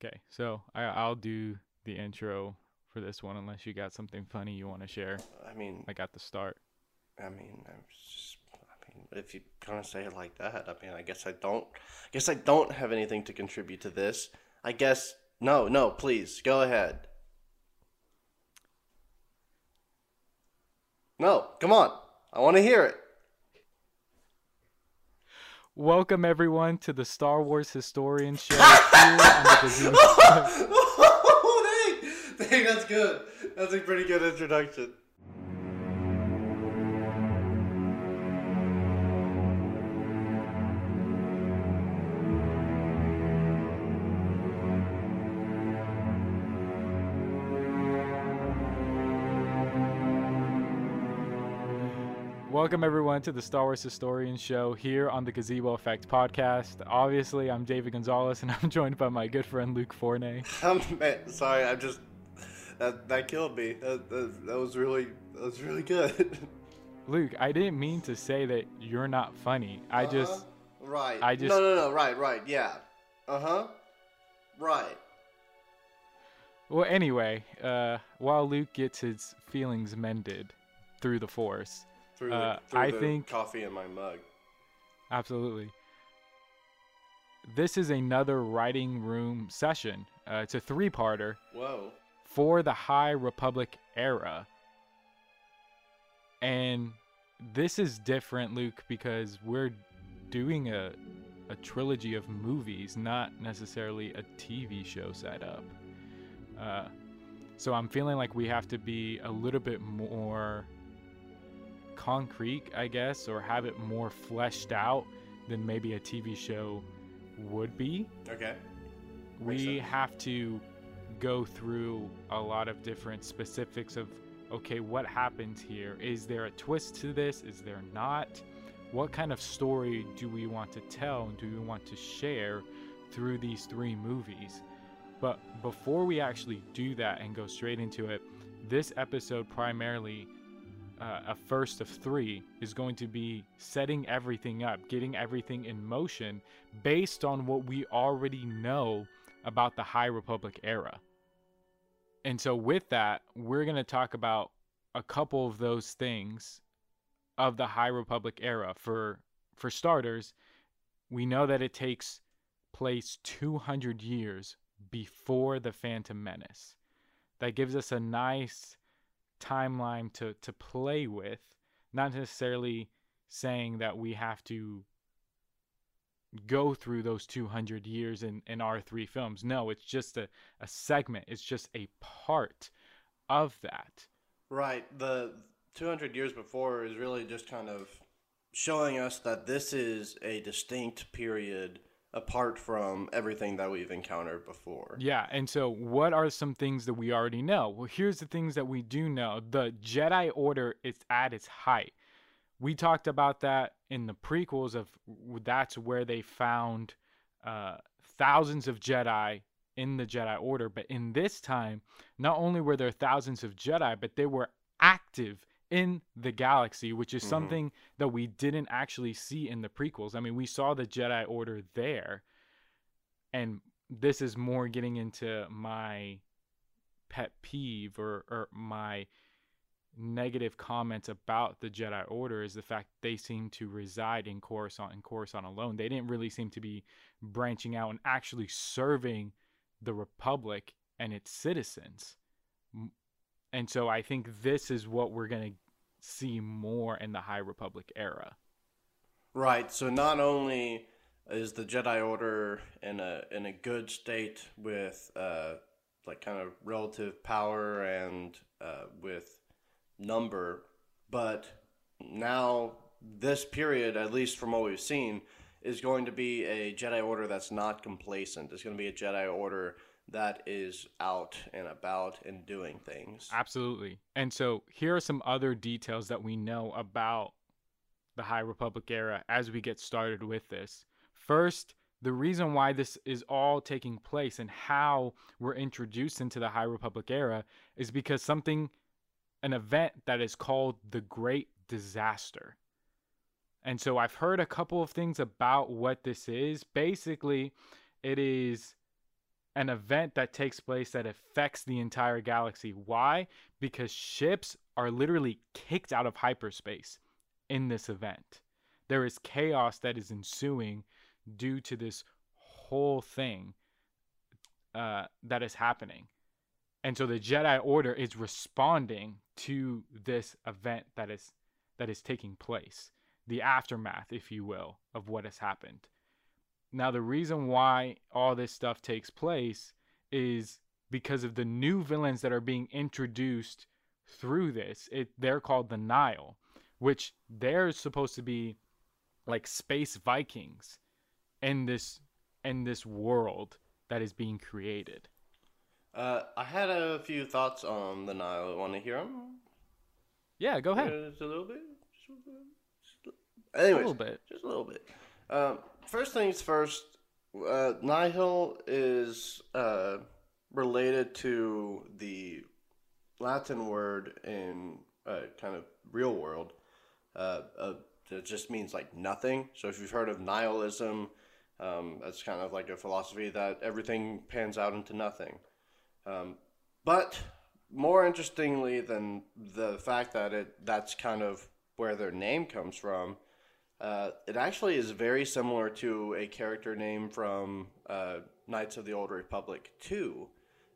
Okay, so I, I'll do the intro for this one, unless you got something funny you want to share. I mean, I got the start. I mean, I'm just, I mean, if you kind of say it like that, I mean, I guess I don't, I guess I don't have anything to contribute to this. I guess no, no, please go ahead. No, come on, I want to hear it. Welcome everyone to the Star Wars Historian Show here on the dang, that's good. That's a pretty good introduction. Welcome everyone to the Star Wars Historian Show here on the Gazebo Effect podcast. Obviously, I'm David Gonzalez, and I'm joined by my good friend Luke Forney. Um, sorry, I'm just that that killed me. That, that, that was really that was really good. Luke, I didn't mean to say that you're not funny. I just Uh-huh. right. I just- no no no right right yeah. Uh huh. Right. well. Anyway, uh, while Luke gets his feelings mended through the Force, Through, Uh, the, through I the think- coffee in my mug. Absolutely. This is another writing room session. Uh, it's a three parter Whoa. for the High Republic era. And this is different, Luke, because we're doing a, a trilogy of movies, not necessarily a TV show setup. Uh, so I'm feeling like we have to be a little bit more concrete, I guess, or have it more fleshed out than maybe a TV show would be. Okay. Makes we sense. have to go through a lot of different specifics of okay what happens here? Is there a twist to this? Is there not? What kind of story do we want to tell and do we want to share through these three movies? But before we actually do that and go straight into it this episode primarily uh, a first of three is going to be setting everything up getting everything in motion based on what we already know about the High Republic era. And so, with that, we're going to talk about a couple of those things of the High Republic era. For for starters, we know that it takes place 200 years before the Phantom Menace. That gives us a nice timeline to to play with, not necessarily saying that we have to go through those 200 years in, in our three films. No, it's just a, a segment, it's just a part of that. Right. The 200 years before is really just kind of showing us that this is a distinct period apart from everything that we've encountered before. Yeah, and so what are some things that we already know? Well, here's the things that we do know. The Jedi Order is at its height. We talked about that in the prequels of that's where they found uh, thousands of Jedi in the Jedi Order, but in this time, not only were there thousands of Jedi, but they were active in the galaxy, which is Mhm. something that we didn't actually see in the prequels. I mean, we saw the Jedi Order there, and this is more getting into my pet peeve or, or my negative comments about the Jedi Order is the fact they seem to reside in Coruscant and Coruscant alone. They didn't really seem to be branching out and actually serving the Republic and its citizens. And so I think this is what we're going to see more in the High Republic era. Right. So not only is the Jedi Order in a in a good state with uh, like kind of relative power and uh, with number, but now this period, at least from what we've seen, is going to be a Jedi Order that's not complacent. It's going to be a Jedi Order that is out and about and doing things. Absolutely. And so here are some other details that we know about the High Republic era as we get started with this. First, the reason why this is all taking place and how we're introduced into the High Republic era is because something, an event that is called the Great Disaster. And so I've heard a couple of things about what this is. Basically, it is an event that takes place that affects the entire galaxy. Why? Because ships are literally kicked out of hyperspace in this event. There is chaos that is ensuing due to this whole thing uh, that is happening. And so the Jedi Order is responding to this event that is that is taking place, the aftermath, if you will, of what has happened. Now, the reason why all this stuff takes place is because of the new villains that are being introduced through this. It, they're called the Nihil, which they're supposed to be like space Vikings in this in this world that is being created. Uh, I had a few thoughts on the Nihil. Want to hear them? Yeah, go ahead. Just a little bit. Just a little bit. Anyways, a little bit. Just a little bit. Um, first things first. Uh, Nihil is uh, related to the Latin word in uh, kind of real world. Uh, uh, it just means like nothing. So if you've heard of nihilism, um, that's kind of like a philosophy that everything pans out into nothing. Um, but more interestingly than the fact that it that's kind of where their name comes from, uh, it actually is very similar to a character name from uh, Knights of the Old Republic 2,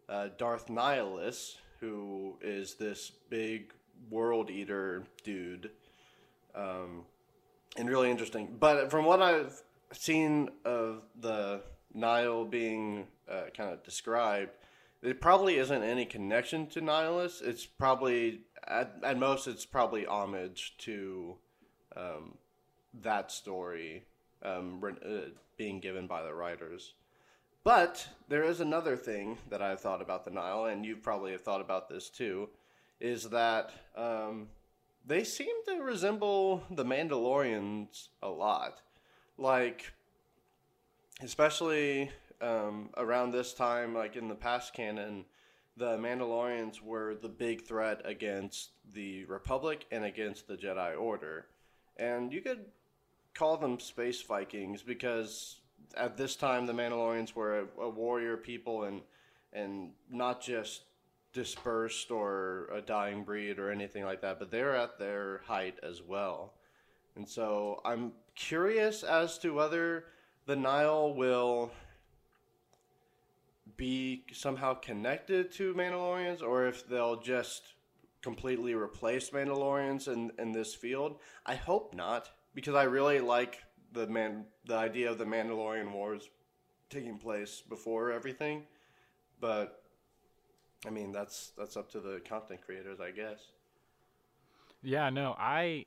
uh, Darth Nihilus, who is this big world eater dude. Um, and really interesting. But from what I've seen of the Nihil being uh, kind of described, it probably isn't any connection to Nihilus. It's probably at, at most it's probably homage to um, that story um, uh, being given by the writers. But there is another thing that I've thought about the Nihil, and you probably have thought about this too, is that um, they seem to resemble the Mandalorians a lot. Like, especially um, around this time, like in the past canon, the Mandalorians were the big threat against the Republic and against the Jedi Order. And you could call them space Vikings because at this time the Mandalorians were a, a warrior people and and not just dispersed or a dying breed or anything like that, but they're at their height as well. And so I'm curious as to whether the Nihil will be somehow connected to Mandalorians or if they'll just completely replace Mandalorians in, in this field. I hope not, because I really like the man the idea of the Mandalorian Wars taking place before everything. But I mean that's that's up to the content creators, I guess. Yeah, no, I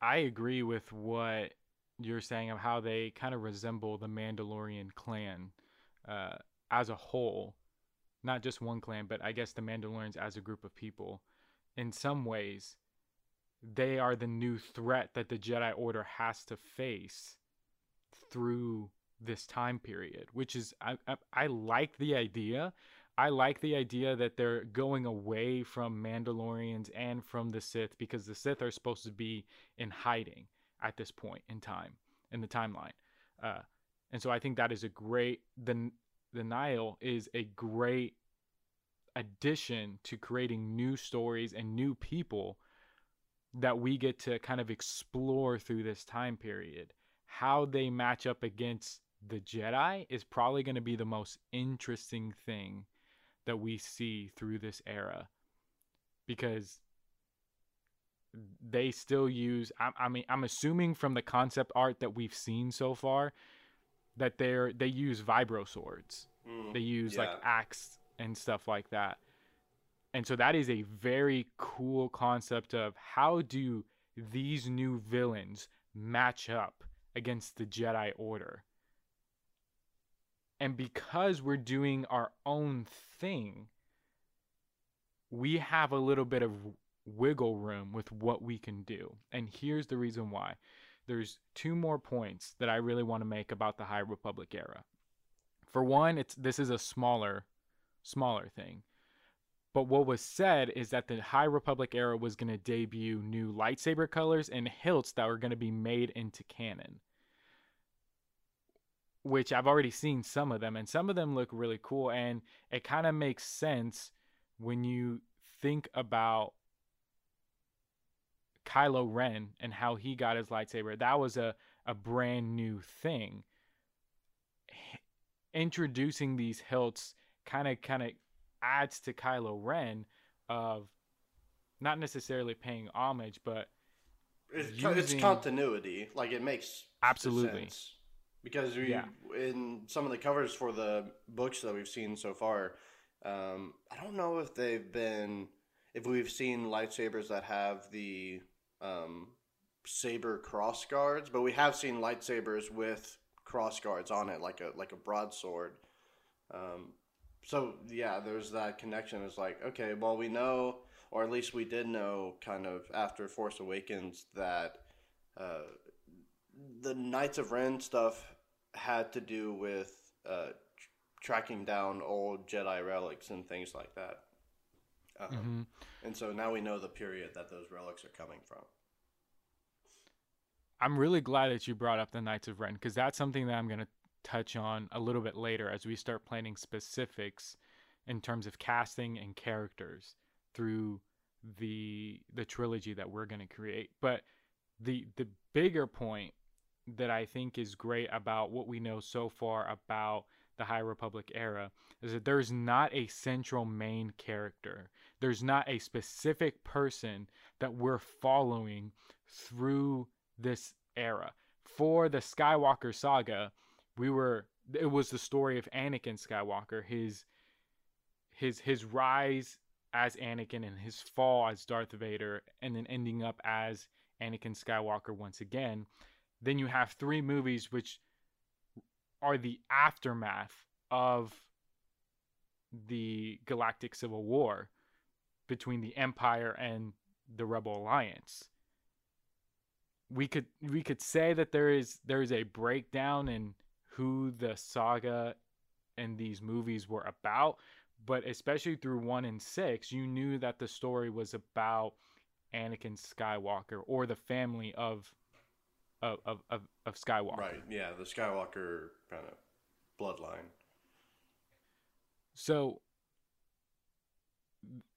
I agree with what you're saying of how they kind of resemble the Mandalorian clan uh, as a whole, not just one clan, but I guess the Mandalorians as a group of people. In some ways, they are the new threat that the Jedi Order has to face through this time period, which is I, I, I like the idea. I like the idea that they're going away from Mandalorians and from the Sith because the Sith are supposed to be in hiding at this point in time in the timeline. Uh, and so I think that is a great the the Nihil is a great addition to creating new stories and new people that we get to kind of explore through this time period. How they match up against the Jedi is probably going to be the most interesting thing that we see through this era because they still use I, I, mean i'm assuming from the concept art that we've seen so far that they're they use vibro swords mm, they use yeah. like axe and stuff like that and so that is a very cool concept of how do these new villains match up against the jedi order and because we're doing our own thing we have a little bit of wiggle room with what we can do. And here's the reason why. There's two more points that I really want to make about the High Republic era. For one, it's this is a smaller smaller thing. But what was said is that the High Republic era was going to debut new lightsaber colors and hilts that were going to be made into canon. which I've already seen some of them, and some of them look really cool. And it kind of makes sense when you think about Kylo Ren and how he got his lightsaber. That was a, a brand new thing. Introducing these hilts kind of kind of adds to Kylo Ren of not necessarily paying homage, but it's, using... it's continuity. Like it makes absolutely sense. because we yeah. in some of the covers for the books that we've seen so far. Um, I don't know if they've been if we've seen lightsabers that have the um, saber cross guards, but we have seen lightsabers with cross guards on it, like a like a broadsword. Um, so yeah, there's that connection. It's like okay, well we know, or at least we did know, kind of after Force Awakens that uh, the Knights of Ren stuff had to do with uh, tracking down old Jedi relics and things like that. Um, mm-hmm. And so now we know the period that those relics are coming from. I'm really glad that you brought up the Knights of Ren because that's something that I'm going to touch on a little bit later as we start planning specifics in terms of casting and characters through the the trilogy that we're going to create. But the the bigger point that I think is great about what we know so far about the High Republic era is that there's not a central main character. There's not a specific person that we're following through this era. For the Skywalker saga, we were it was the story of Anakin Skywalker, his his his rise as Anakin and his fall as Darth Vader and then ending up as Anakin Skywalker once again. Then you have three movies which are the aftermath of the Galactic Civil War between the Empire and the Rebel Alliance. We could we could say that there is there is a breakdown in who the saga and these movies were about, but especially through 1 and 6, you knew that the story was about Anakin Skywalker or the family of of, of, of Skywalker. Right. Yeah, the Skywalker kind of bloodline. So,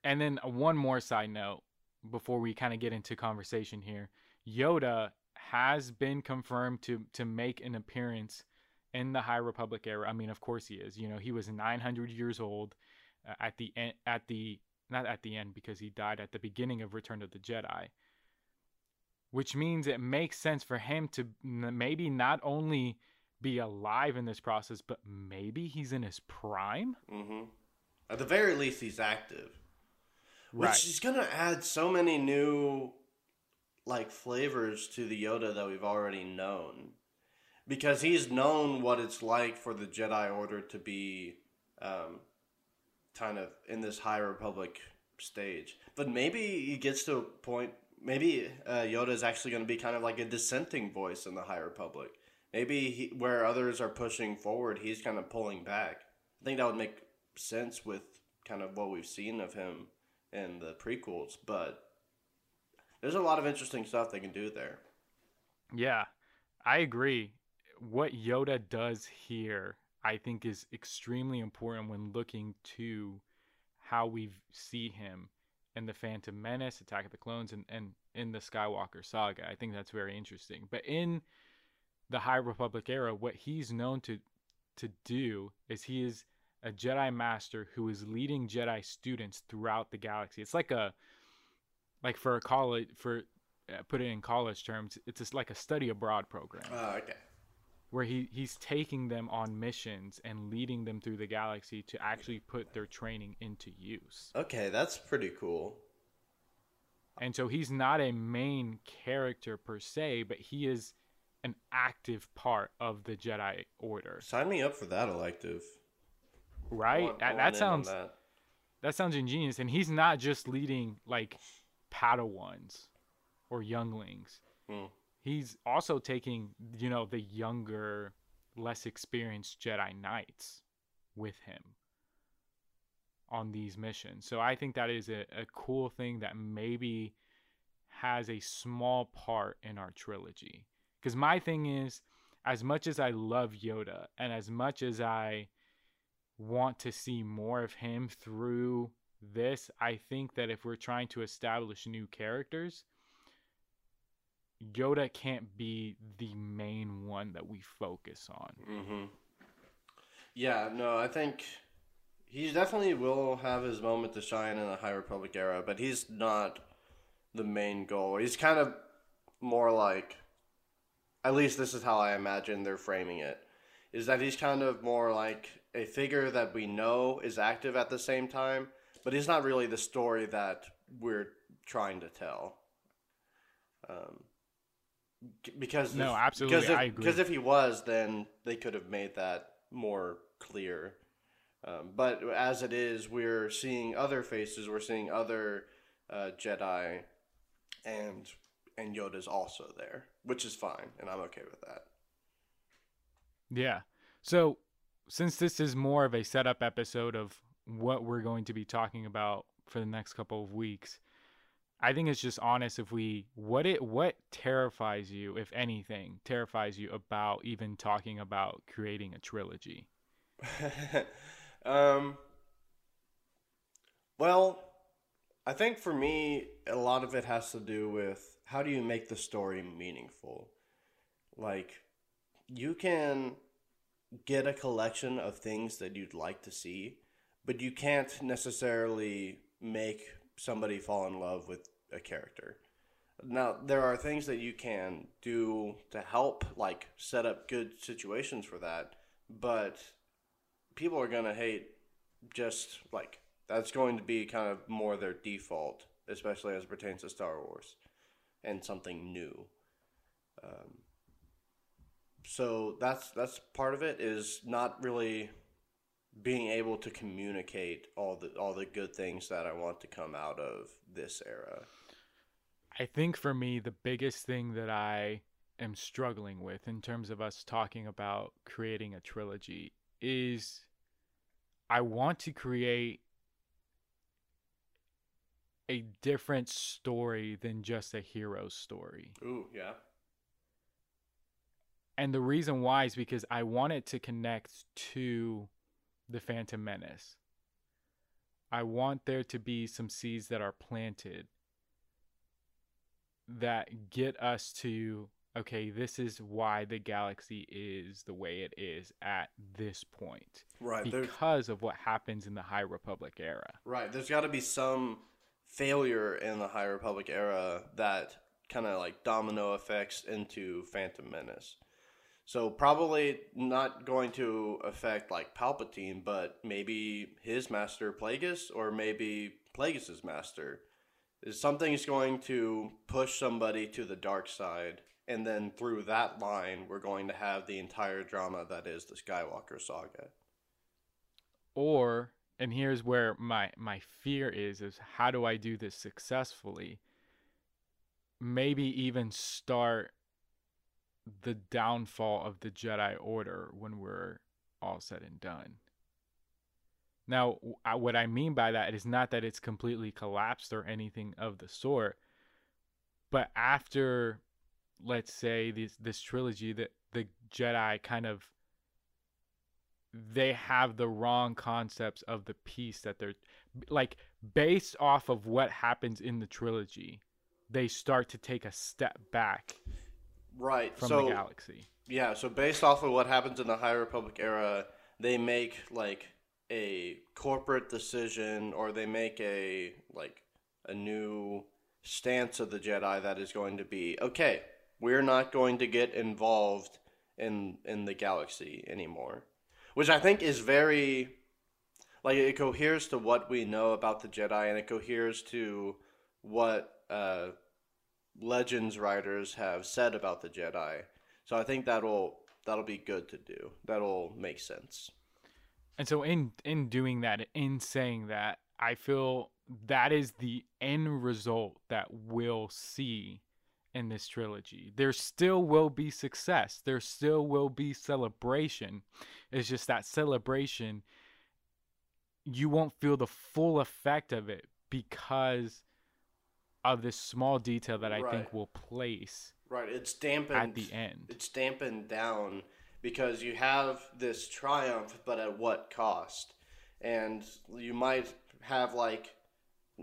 and then one more side note before we kind of get into conversation here. Yoda has been confirmed to to make an appearance in the High Republic era. I mean, of course he is. You know, he was 900 years old uh, at the end, at the not at the end because he died at the beginning of Return of the Jedi which means it makes sense for him to maybe not only be alive in this process, but maybe he's in his prime. Mm-hmm. At the very least, he's active, which right. is going to add so many new like flavors to the Yoda that we've already known, because he's known what it's like for the Jedi Order to be um, kind of in this High Republic stage. But maybe he gets to a point maybe uh, Yoda is actually going to be kind of like a dissenting voice in the High Republic. Maybe he, where others are pushing forward, he's kind of pulling back. I think that would make sense with kind of what we've seen of him in the prequels, but there's a lot of interesting stuff they can do there. Yeah, I agree. What Yoda does here, I think, is extremely important when looking to how we see him in the Phantom Menace, Attack of the Clones, and, and in the Skywalker saga. I think that's very interesting. But in the High Republic era, what he's known to to do is he is a Jedi Master who is leading Jedi students throughout the galaxy. It's like a like for a college for uh, put it in college terms, it's just like a study abroad program. Oh, okay where he, he's taking them on missions and leading them through the galaxy to actually put their training into use. Okay, that's pretty cool. And so he's not a main character per se, but he is an active part of the Jedi Order. Sign me up for that elective. Right? Want, that, that sounds that. that sounds ingenious. And he's not just leading like Padawans or younglings. Hmm he's also taking you know the younger less experienced jedi knights with him on these missions. So i think that is a, a cool thing that maybe has a small part in our trilogy. Because my thing is as much as I love Yoda and as much as I want to see more of him through this, I think that if we're trying to establish new characters, Yoda can't be the main one that we focus on. Mm-hmm. Yeah, no, I think he definitely will have his moment to shine in the High Republic era, but he's not the main goal. He's kind of more like, at least this is how I imagine they're framing it, is that he's kind of more like a figure that we know is active at the same time, but he's not really the story that we're trying to tell. Um, because no, if, absolutely, because if, I agree. Because if he was, then they could have made that more clear. Um, but as it is, we're seeing other faces. We're seeing other uh, Jedi, and and Yoda's also there, which is fine, and I'm okay with that. Yeah. So since this is more of a setup episode of what we're going to be talking about for the next couple of weeks, I think it's just honest if we what it what terrifies you, if anything, terrifies you about even talking about creating a trilogy. um well, I think for me a lot of it has to do with how do you make the story meaningful? Like you can get a collection of things that you'd like to see, but you can't necessarily make somebody fall in love with a character. Now, there are things that you can do to help, like set up good situations for that, but people are going to hate just like that's going to be kind of more their default, especially as it pertains to Star Wars and something new. Um, so that's that's part of it is not really being able to communicate all the all the good things that I want to come out of this era. I think for me the biggest thing that I am struggling with in terms of us talking about creating a trilogy is I want to create a different story than just a hero story. Ooh, yeah. And the reason why is because I want it to connect to the Phantom Menace. I want there to be some seeds that are planted that get us to okay, this is why the galaxy is the way it is at this point. Right. Because of what happens in the High Republic era. Right. There's got to be some failure in the High Republic era that kind of like domino effects into Phantom Menace. So probably not going to affect like Palpatine, but maybe his master Plagueis or maybe Plagueis's master. Is something's going to push somebody to the dark side, and then through that line, we're going to have the entire drama that is the Skywalker saga. Or, and here's where my my fear is: is how do I do this successfully? Maybe even start the downfall of the Jedi Order when we're all said and done. Now, what I mean by that is not that it's completely collapsed or anything of the sort, but after, let's say, this this trilogy, that the Jedi kind of they have the wrong concepts of the peace that they're like based off of what happens in the trilogy they start to take a step back right from so, the galaxy. Yeah, so based off of what happens in the High Republic era, they make like a corporate decision or they make a like a new stance of the Jedi that is going to be okay, we're not going to get involved in in the galaxy anymore. Which I think is very like it coheres to what we know about the Jedi and it coheres to what uh, legends writers have said about the Jedi. So I think that'll that'll be good to do. That'll make sense. And so in in doing that, in saying that, I feel that is the end result that we'll see in this trilogy. There still will be success. There still will be celebration. It's just that celebration you won't feel the full effect of it because of this small detail that I Right. think will place Right, it's dampened at the end. It's dampened down because you have this triumph, but at what cost? And you might have like,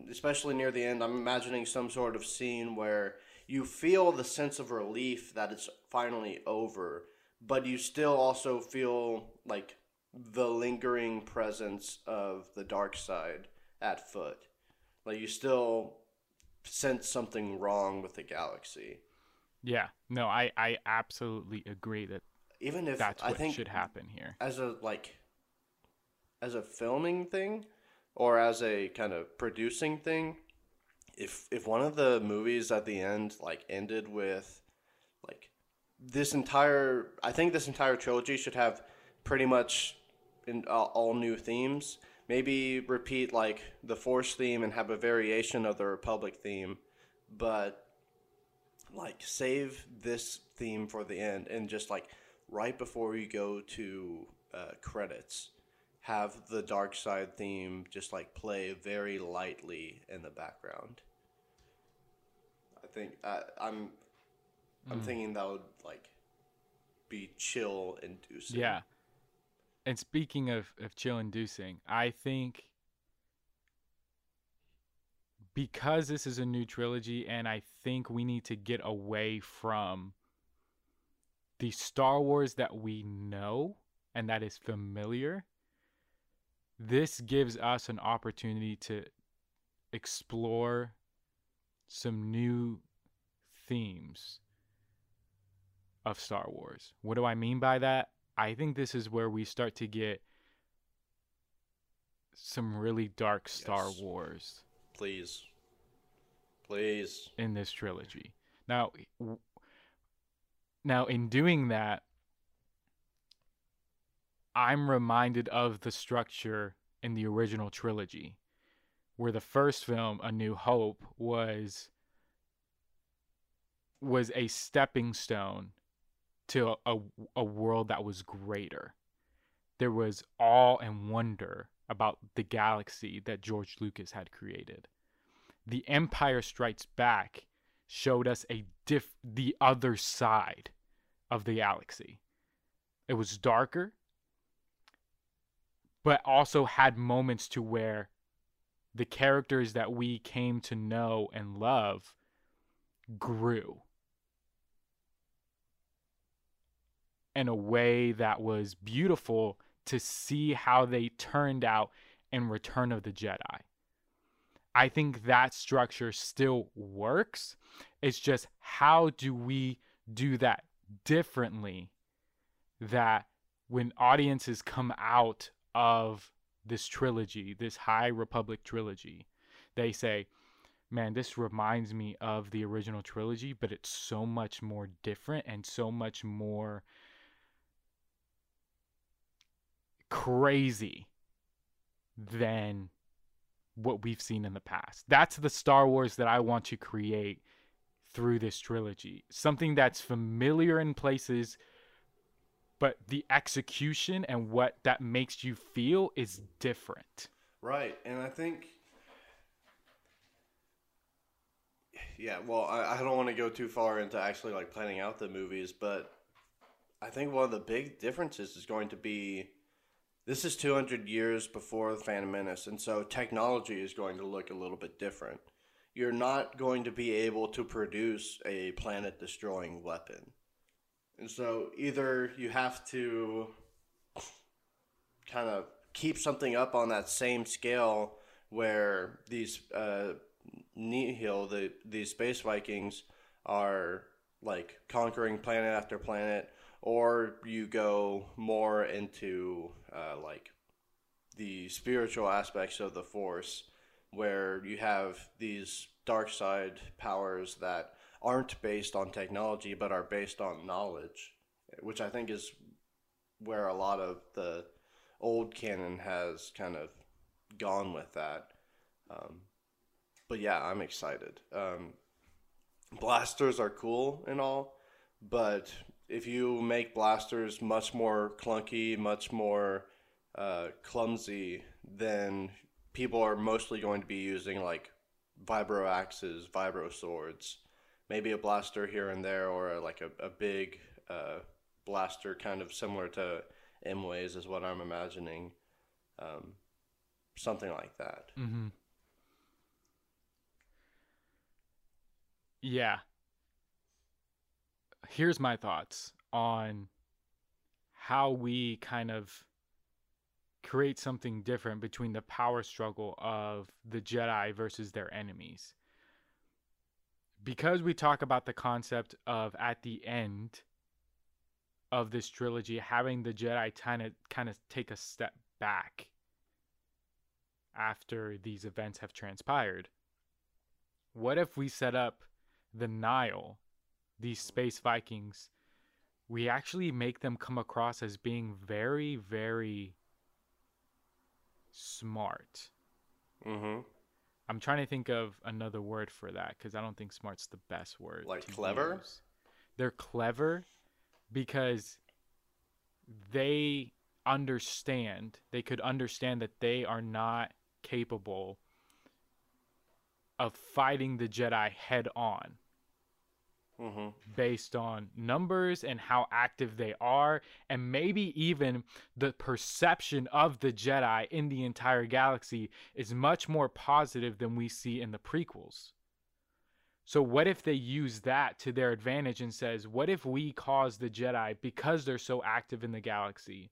especially near the end, I'm imagining some sort of scene where you feel the sense of relief that it's finally over, but you still also feel like the lingering presence of the dark side at foot. Like you still sense something wrong with the galaxy. Yeah, no, I I absolutely agree that Even if that's I what think should happen here. as a like as a filming thing or as a kind of producing thing, if if one of the movies at the end like ended with like this entire I think this entire trilogy should have pretty much in uh, all new themes. Maybe repeat like the Force theme and have a variation of the Republic theme, but like save this theme for the end and just like right before you go to uh, credits have the dark side theme just like play very lightly in the background. I think uh, i'm i'm thinking that would like be chill inducing Yeah. And speaking of, of chill inducing, I think because this is a new trilogy and I think we need to get away from the Star Wars that we know and that is familiar. This gives us an opportunity to explore some new themes of Star Wars. What do I mean by that? I think this is where we start to get some really dark Star Yes. Wars please please in this trilogy. Now, now in doing that, I'm reminded of the structure in the original trilogy, where the first film, A New Hope, was was a stepping stone to a, a world that was greater. There was awe and wonder about the galaxy that George Lucas had created. The Empire Strikes Back showed us a diff the other side of the galaxy. It was darker, but also had moments to where the characters that we came to know and love grew in a way that was beautiful to see how they turned out in Return of the Jedi. I think that structure still works. It's just how do we do that differently that when audiences come out of this trilogy, this High Republic trilogy, they say, man, this reminds me of the original trilogy, but it's so much more different and so much more crazy than what we've seen in the past. That's the Star Wars that I want to create through this trilogy. Something that's familiar in places, but the execution and what that makes you feel is different. Right, and I think, yeah. Well, I, I don't want to go too far into actually like planning out the movies, but I think one of the big differences is going to be this is 200 years before the Phantom Menace, and so technology is going to look a little bit different. You're not going to be able to produce a planet destroying weapon. And so either you have to kind of keep something up on that same scale where these uh, Nihil, the these space Vikings, are like conquering planet after planet, or you go more into uh, like the spiritual aspects of the Force, where you have these dark side powers that aren't based on technology but are based on knowledge, which I think is where a lot of the old canon has kind of gone with that. Um, but yeah, I'm excited. Um, blasters are cool and all, but if you make blasters much more clunky, much more uh, clumsy, then people are mostly going to be using like vibro axes, vibro swords, maybe a blaster here and there, or like a, a big uh, blaster, kind of similar to Imoe's, is what I'm imagining. Um, something like that. Mm-hmm. Yeah. Here's my thoughts on how we kind of create something different between the power struggle of the Jedi versus their enemies. Because we talk about the concept of at the end of this trilogy having the Jedi kind of kind of take a step back after these events have transpired. What if we set up the Nihil, these space Vikings, we actually make them come across as being very, very smart. Mm-hmm. I'm trying to think of another word for that because I don't think smart's the best word. Like clever? use. They're clever because they understand, they could understand that they are not capable of fighting the Jedi head on Mm-hmm. based on numbers and how active they are, and maybe even the perception of the Jedi in the entire galaxy is much more positive than we see in the prequels. So what if they use that to their advantage and says, what if we cause the Jedi because they're so active in the galaxy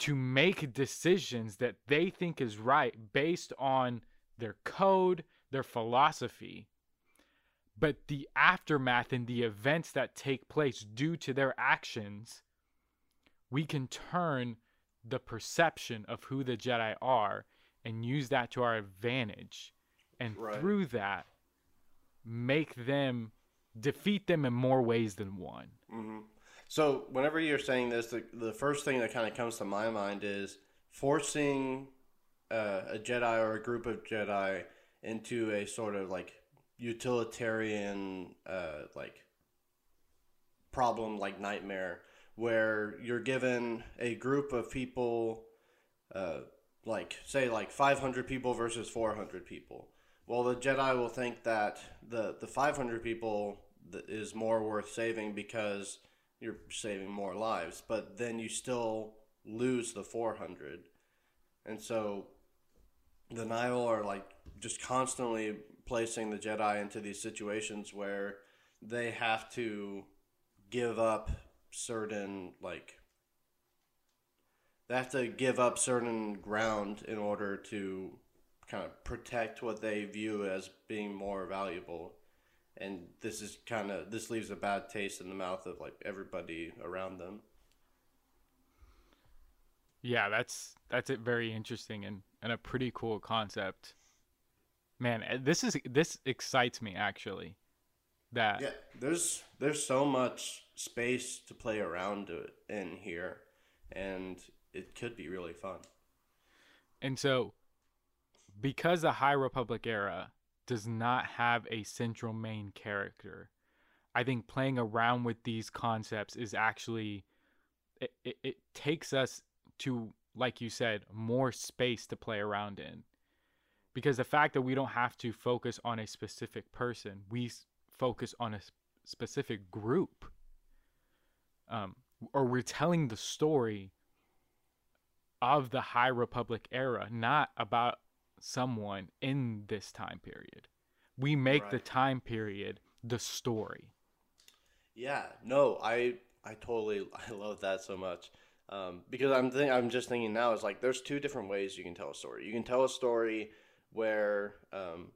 to make decisions that they think is right based on their code, their philosophy, but the aftermath and the events that take place due to their actions, we can turn the perception of who the Jedi are and use that to our advantage. And Right. through that, make them defeat them in more ways than one. Mm-hmm. So whenever you're saying this, the, the first thing that kind of comes to my mind is forcing uh, a Jedi or a group of Jedi into a sort of like utilitarian uh, like problem like nightmare where you're given a group of people uh, like say like 500 people versus 400 people. Well the jedi will think that the the 500 people is more worth saving because you're saving more lives but then you still lose the 400 and so the Nihil are like just constantly placing the Jedi into these situations where they have to give up certain like they have to give up certain ground in order to kind of protect what they view as being more valuable and this is kind of this leaves a bad taste in the mouth of like everybody around them Yeah, that's that's it very interesting and, and a pretty cool concept. Man, eh, this is this excites me actually. That Yeah, there's there's so much space to play around in here, and it could be really fun. And so, because the High Republic era does not have a central main character, I think playing around with these concepts is actually it, it, it takes us to, like you said, more space to play around in. Because the fact that we don't have to focus on a specific person, we s- focus on a specific group. Um, or we're telling the story of the High Republic era, not about someone in this time period. We make the time period the story. Yeah, no, I I totally I love that so much. Um, because I'm think I'm just thinking now is like there's two different ways you can tell a story. You can tell a story where um,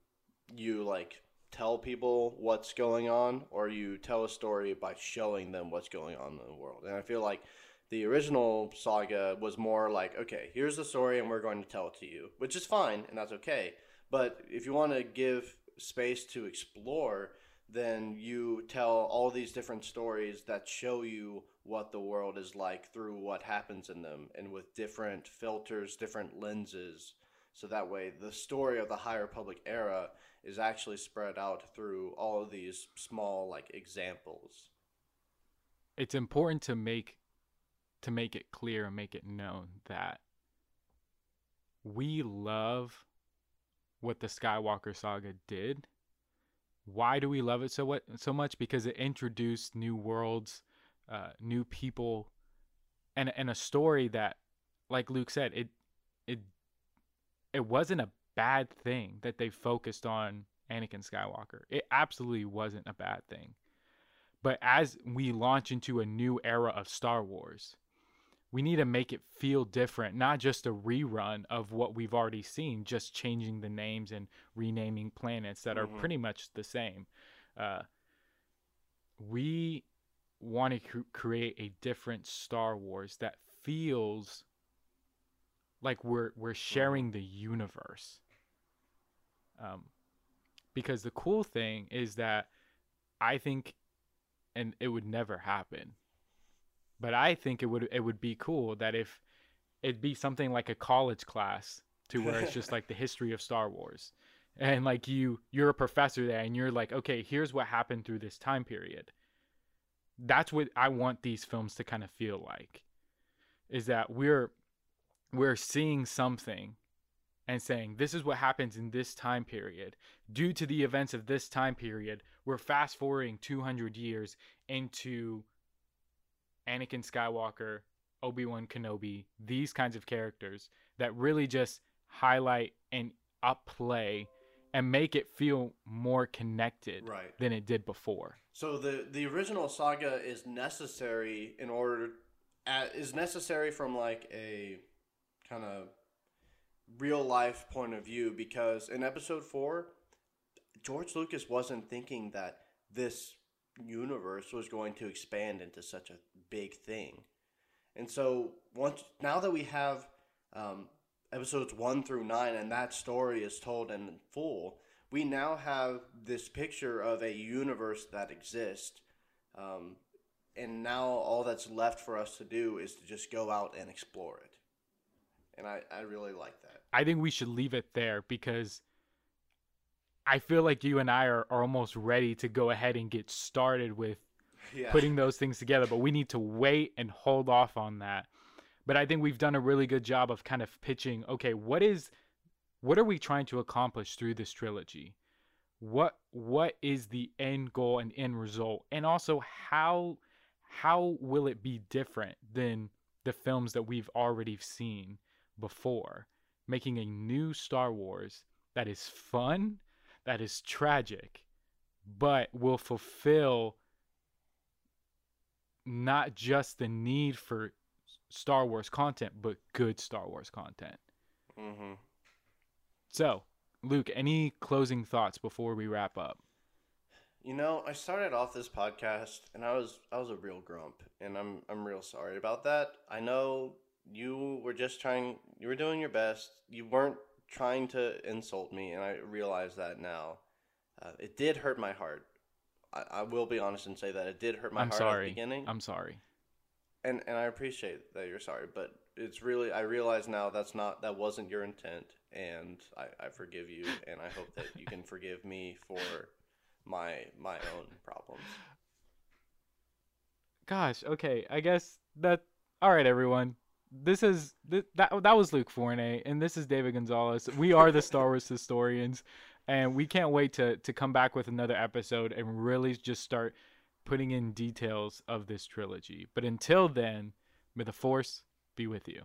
you like tell people what's going on, or you tell a story by showing them what's going on in the world. And I feel like the original saga was more like, okay, here's the story, and we're going to tell it to you, which is fine, and that's okay. But if you want to give space to explore, then you tell all these different stories that show you what the world is like through what happens in them and with different filters, different lenses. So that way, the story of the High Republic era is actually spread out through all of these small, like, examples. It's important to make to make it clear and make it known that we love what the Skywalker saga did, why do we love it so what so much? Because it introduced new worlds, uh, new people, and and a story that, like Luke said, it it it wasn't a bad thing that they focused on Anakin Skywalker. It absolutely wasn't a bad thing. But as we launch into a new era of Star Wars, we need to make it feel different, not just a rerun of what we've already seen, just changing the names and renaming planets that are Mhm. pretty much the same. Uh, we want to cr- create a different Star Wars that feels like we're we're sharing the universe. Um, because the cool thing is that I think, and it would never happen, but I think it would it would be cool that if it'd be something like a college class to where it's just like the history of Star Wars, and like you you're a professor there and you're like, okay, here's what happened through this time period. That's what I want these films to kind of feel like, is that we're we're seeing something and saying this is what happens in this time period due to the events of this time period we're fast forwarding 200 years into Anakin Skywalker, Obi-Wan Kenobi, these kinds of characters that really just highlight and upplay and make it feel more connected Right. than it did before. So the the original saga is necessary in order uh, is necessary from like a kind of real life point of view because in episode 4 George Lucas wasn't thinking that this universe was going to expand into such a big thing. And so once now that we have um, episodes 1 through 9 and that story is told in full, we now have this picture of a universe that exists. Um, and now all that's left for us to do is to just go out and explore it. And I, I really like that. I think we should leave it there because I feel like you and I are, are almost ready to go ahead and get started with Yeah. putting those things together, but we need to wait and hold off on that. But I think we've done a really good job of kind of pitching, okay, what is what are we trying to accomplish through this trilogy? What what is the end goal and end result? And also how how will it be different than the films that we've already seen before? Making a new Star Wars that is fun, that is tragic, but will fulfill not just the need for Star Wars content, but good Star Wars content. hmm So, Luke, any closing thoughts before we wrap up? You know, I started off this podcast and I was I was a real grump, and I'm I'm real sorry about that. I know you were just trying, you were doing your best. You weren't trying to insult me, and I realize that now. Uh, it did hurt my heart. I, I will be honest and say that it did hurt my I'm heart at the beginning, I'm sorry. and and I appreciate that you're sorry, but it's really I realize now that's not that wasn't your intent, and I, I forgive you, and I hope that you can forgive me for my my own problems. Gosh, okay. I guess that all right everyone. This is th- that that was Luke Forney and this is David Gonzalez. We are the Star Wars historians and we can't wait to to come back with another episode and really just start putting in details of this trilogy. But until then, may the force be with you.